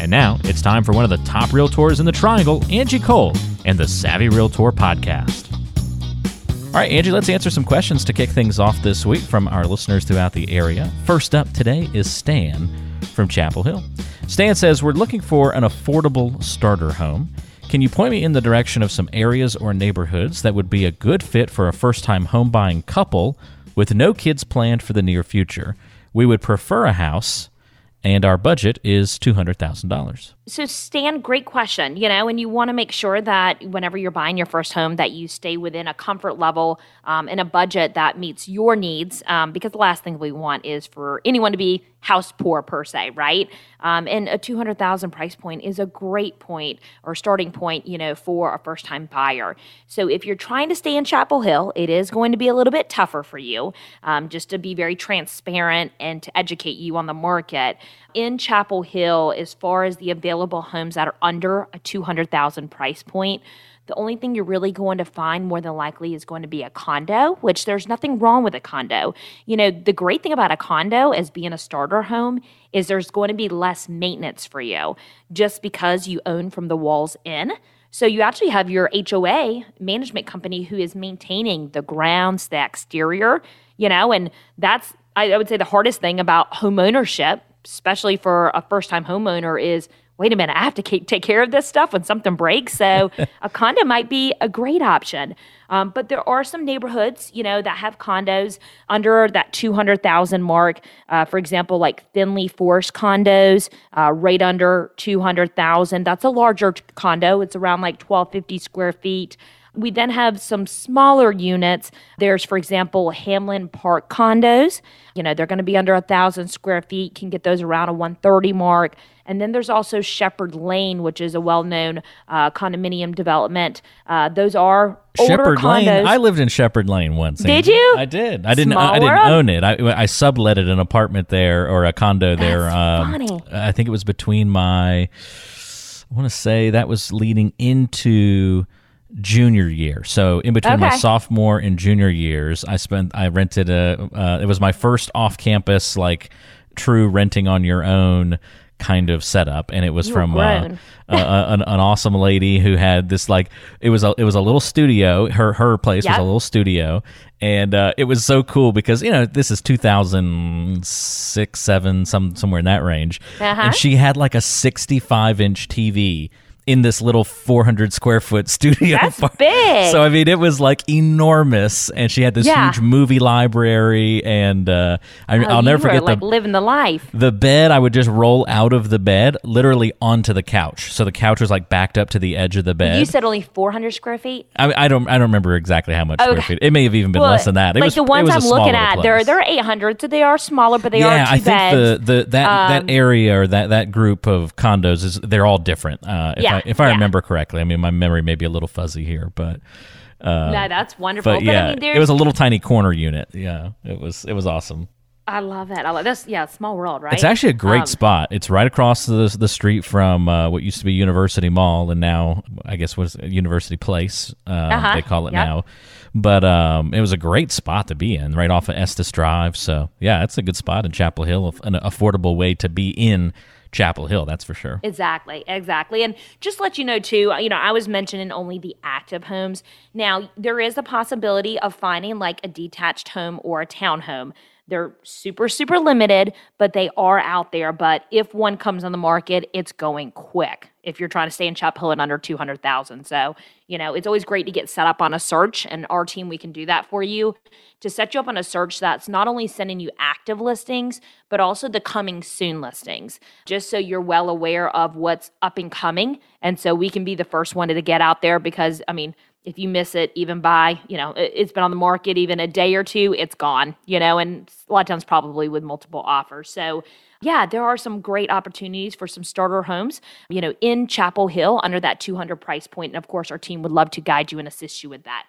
And now it's time for one of the top realtors in the triangle, Angie Cole, and the Savvy Realtor podcast. All right, Angie, let's answer some questions to kick things off this week from our listeners throughout the area. First up today is Stan from Chapel Hill. Stan says, We're looking for an affordable starter home. Can you point me in the direction of some areas or neighborhoods that would be a good fit for a first time home buying couple with no kids planned for the near future? We would prefer a house and our budget is $200,000. So Stan, great question. You know, and you want to make sure that whenever you're buying your first home, that you stay within a comfort level um, and a budget that meets your needs. Um, because the last thing we want is for anyone to be house poor per se, right? Um, and a two hundred thousand price point is a great point or starting point, you know, for a first time buyer. So if you're trying to stay in Chapel Hill, it is going to be a little bit tougher for you. Um, just to be very transparent and to educate you on the market in Chapel Hill, as far as the available homes that are under a 200,000 price point, the only thing you're really going to find more than likely is going to be a condo, which there's nothing wrong with a condo. You know, the great thing about a condo as being a starter home is there's going to be less maintenance for you just because you own from the walls in. So you actually have your HOA management company who is maintaining the grounds, the exterior, you know, and that's I would say the hardest thing about home ownership especially for a first time homeowner, is wait a minute, I have to take care of this stuff when something breaks. So a condo might be a great option. Um, but there are some neighborhoods, you know, that have condos under that 200,000 mark. Uh, for example, like Finley Forest condos, uh, right under 200,000. That's a larger condo. It's around like 1250 square feet. We then have some smaller units. There's, for example, Hamlin Park condos. You know, they're going to be under a thousand square feet, can get those around a 130 mark. And then there's also Shepherd Lane, which is a well-known uh, condominium development. Uh, those are Shepherd condos. Lane. I lived in Shepherd Lane once. Did you? I did. I didn't. I, I didn't own it. I, I subletted an apartment there or a condo there. Um, funny. I think it was between my. I want to say that was leading into junior year. So in between okay. my sophomore and junior years, I spent I rented a uh, it was my first off campus like true renting on your own kind of setup and it was you from uh, uh, an, an, awesome lady who had this like it was a it was a little studio her her place yep. was a little studio and uh, it was so cool because you know this is 2006 7 some somewhere in that range uh-huh. and she had like a 65 inch TV in this little 400 square foot studio. That's big. So I mean, it was like enormous, and she had this yeah. huge movie library, and uh, I, will oh, never forget like the living the life. The bed, I would just roll out of the bed, literally onto the couch. So the couch was like backed up to the edge of the bed. You said only 400 square feet. I, I don't, I don't remember exactly how much okay. square feet. It may have even been well, less than that. It like was, the ones I'm looking at, place. they're they're 800, so they are smaller, but they yeah, are Yeah, I think beds. the, the that um, that area or that that group of condos is they're all different. Uh, if yeah, I, if I yeah. remember correctly. I mean, my memory may be a little fuzzy here, but uh, no, that's wonderful. But, but yeah, I mean, it was a little tiny corner unit. Yeah, it was it was awesome. I love it. I love this. Yeah, small world, right? It's actually a great um, spot. It's right across the the street from uh, what used to be University Mall, and now I guess was University Place. Uh, uh-huh, they call it yep. now. But um, it was a great spot to be in, right off of Estes Drive. So yeah, it's a good spot in Chapel Hill, an affordable way to be in Chapel Hill, that's for sure. Exactly, exactly. And just let you know too, uh, you know, I was mentioning only the active homes. Now, there is a possibility of finding like a detached home or a townhome. They're super, super limited, but they are out there. But if one comes on the market, it's going quick if you're trying to stay in Chapel Hill at under 200,000. So, you know, it's always great to get set up on a search, and our team, we can do that for you to set you up on a search that's not only sending you active listings, but also the coming soon listings, just so you're well aware of what's up and coming. And so we can be the first one to get out there because, I mean, if you miss it even by you know it's been on the market even a day or two it's gone you know and a lot of times probably with multiple offers so yeah, there are some great opportunities for some starter homes, you know, in Chapel Hill under that 200 price point. And of course, our team would love to guide you and assist you with that.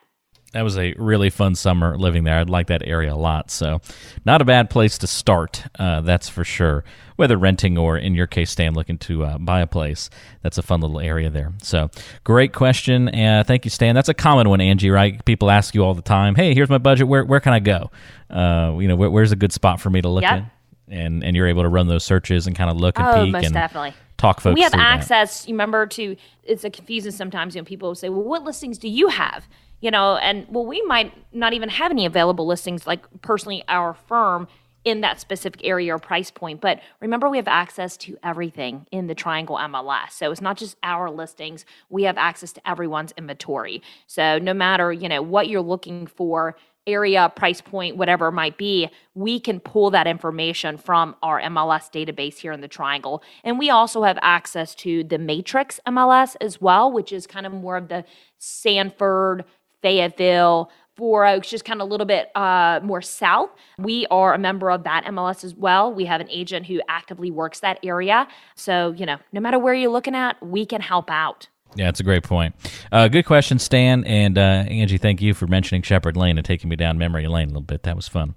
That was a really fun summer living there. I'd like that area a lot. So, not a bad place to start, uh, that's for sure. Whether renting or, in your case, Stan, looking to uh, buy a place, that's a fun little area there. So, great question. Uh, thank you, Stan. That's a common one, Angie, right? People ask you all the time, hey, here's my budget. Where, where can I go? Uh, you know, where, where's a good spot for me to look Yep. at? And, and you're able to run those searches and kind of look and Oh, peek most and definitely. Talk folks we have through that. access you remember to it's a confusing sometimes you know people say well what listings do you have? You know and well we might not even have any available listings like personally our firm in that specific area or price point but remember we have access to everything in the triangle mls so it's not just our listings we have access to everyone's inventory. So no matter you know what you're looking for area, price point, whatever it might be, we can pull that information from our MLS database here in the Triangle. And we also have access to the Matrix MLS as well, which is kind of more of the Sanford, Fayetteville, Four Oaks, just kind of a little bit uh, more south. We are a member of that MLS as well. We have an agent who actively works that area. So, you know, no matter where you're looking at, we can help out. Yeah, it's a great point. Uh, good question, Stan. And uh, Angie, thank you for mentioning Shepherd Lane and taking me down memory lane a little bit. That was fun.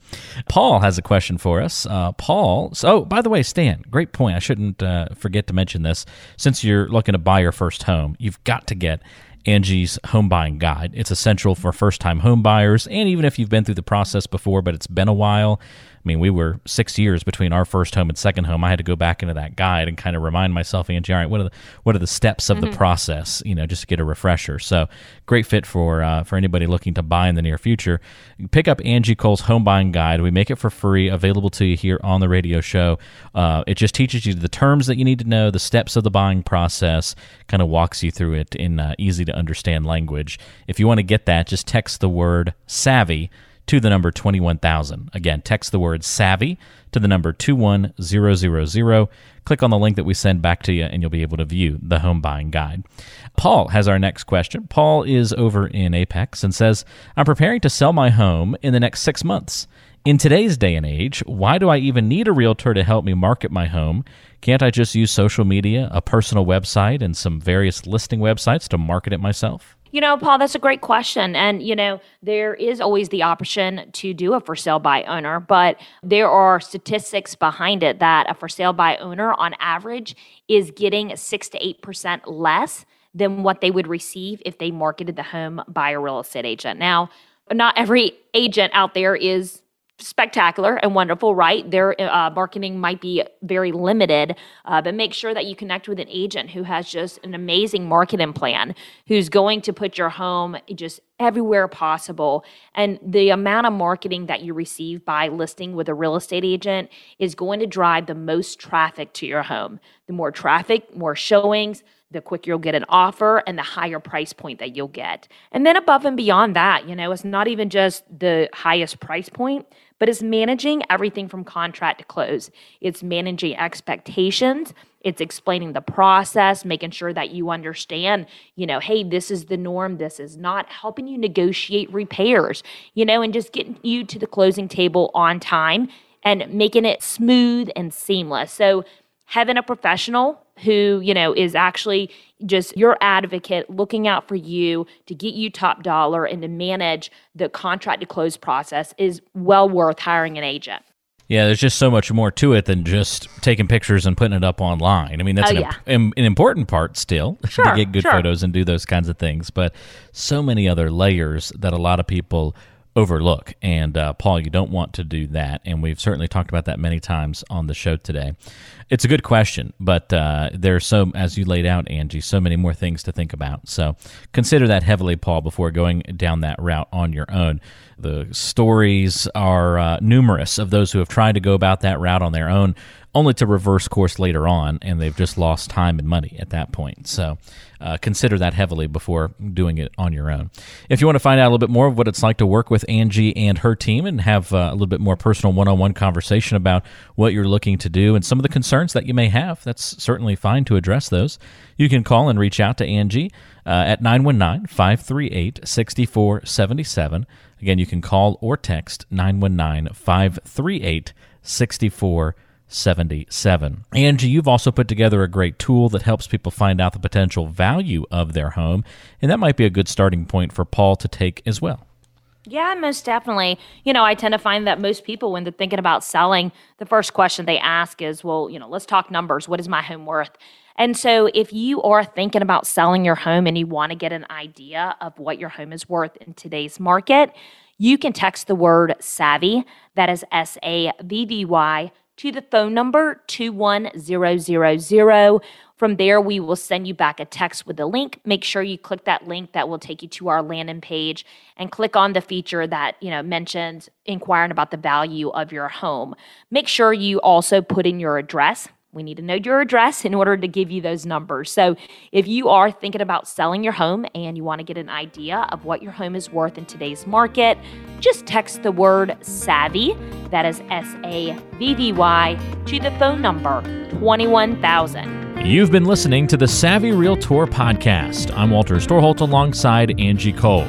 Paul has a question for us. Uh, Paul, so oh, by the way, Stan, great point. I shouldn't uh, forget to mention this. Since you're looking to buy your first home, you've got to get Angie's home buying guide. It's essential for first time home buyers, and even if you've been through the process before, but it's been a while. I mean, we were six years between our first home and second home. I had to go back into that guide and kind of remind myself, Angie, all right, what are the what are the steps of the process? You know, just to get a refresher. So, great fit for uh, for anybody looking to buy in the near future. Pick up Angie Cole's home buying guide. We make it for free, available to you here on the radio show. Uh, it just teaches you the terms that you need to know, the steps of the buying process, kind of walks you through it in uh, easy to understand language. If you want to get that, just text the word savvy to the number 21000. Again, text the word savvy to the number 21000. Click on the link that we send back to you, and you'll be able to view the home buying guide. Paul has our next question. Paul is over in Apex and says, I'm preparing to sell my home in the next six months. In today's day and age, why do I even need a realtor to help me market my home? Can't I just use social media, a personal website, and some various listing websites to market it myself? You know, Paul, that's a great question. And, you know, there is always the option to do a for sale by owner, but there are statistics behind it that a for sale by owner on average is getting six to 8% less than what they would receive if they marketed the home by a real estate agent. Now, not every agent out there is spectacular and wonderful, right? Their uh, marketing might be very limited, uh, but make sure that you connect with an agent who has just an amazing marketing plan, who's going to put your home just everywhere possible. And the amount of marketing that you receive by listing with a real estate agent is going to drive the most traffic to your home. The more traffic, more showings, the quicker you'll get an offer and the higher price point that you'll get. And then above and beyond that, you know, it's not even just the highest price point, but it's managing everything from contract to close. It's managing expectations. It's explaining the process, making sure that you understand, you know, hey, this is the norm, this is not, helping you negotiate repairs, you know, and just getting you to the closing table on time and making it smooth and seamless. So, having a professional who you know is actually just your advocate looking out for you to get you top dollar and to manage the contract to close process is well worth hiring an agent Yeah, there's just so much more to it than just taking pictures and putting it up online. I mean, that's Oh, an, yeah. im- an important part still to get good sure. photos and do those kinds of things, but so many other layers that a lot of people overlook. And uh, Paul, you don't want to do that. And we've certainly talked about that many times on the show today. It's a good question, but uh, there's so, as you laid out, Angie, so many more things to think about. So consider that heavily, Paul, before going down that route on your own. The stories are uh, numerous of those who have tried to go about that route on their own, only to reverse course later on, and they've just lost time and money at that point. So uh, consider that heavily before doing it on your own. If you want to find out a little bit more of what it's like to work with Angie and her team and have uh, a little bit more personal one on one conversation about what you're looking to do and some of the concerns that you may have, that's certainly fine to address those. You can call and reach out to Angie uh, at 919 538 6477. Again, you can call or text 919 538 6477. 77. Angie, you've also put together a great tool that helps people find out the potential value of their home, and that might be a good starting point for Paul to take as well. Yeah, most definitely. You know, I tend to find that most people, when they're thinking about selling, the first question they ask is, well, you know, let's talk numbers. What is my home worth? And so, if you are thinking about selling your home and you want to get an idea of what your home is worth in today's market, you can text the word savvy, that is S A V V Y, to the phone number 21000. From there, we will send you back a text with a link. Make sure you click that link that will take you to our landing page and click on the feature that, you know, mentioned inquiring about the value of your home. Make sure you also put in your address. We need to know your address in order to give you those numbers. So, if you are thinking about selling your home and you want to get an idea of what your home is worth in today's market, just text the word SAVVY, that is S A V V Y, to the phone number 21000. You've been listening to the Savvy Realtor podcast. I'm Walter Storholt alongside Angie Cole.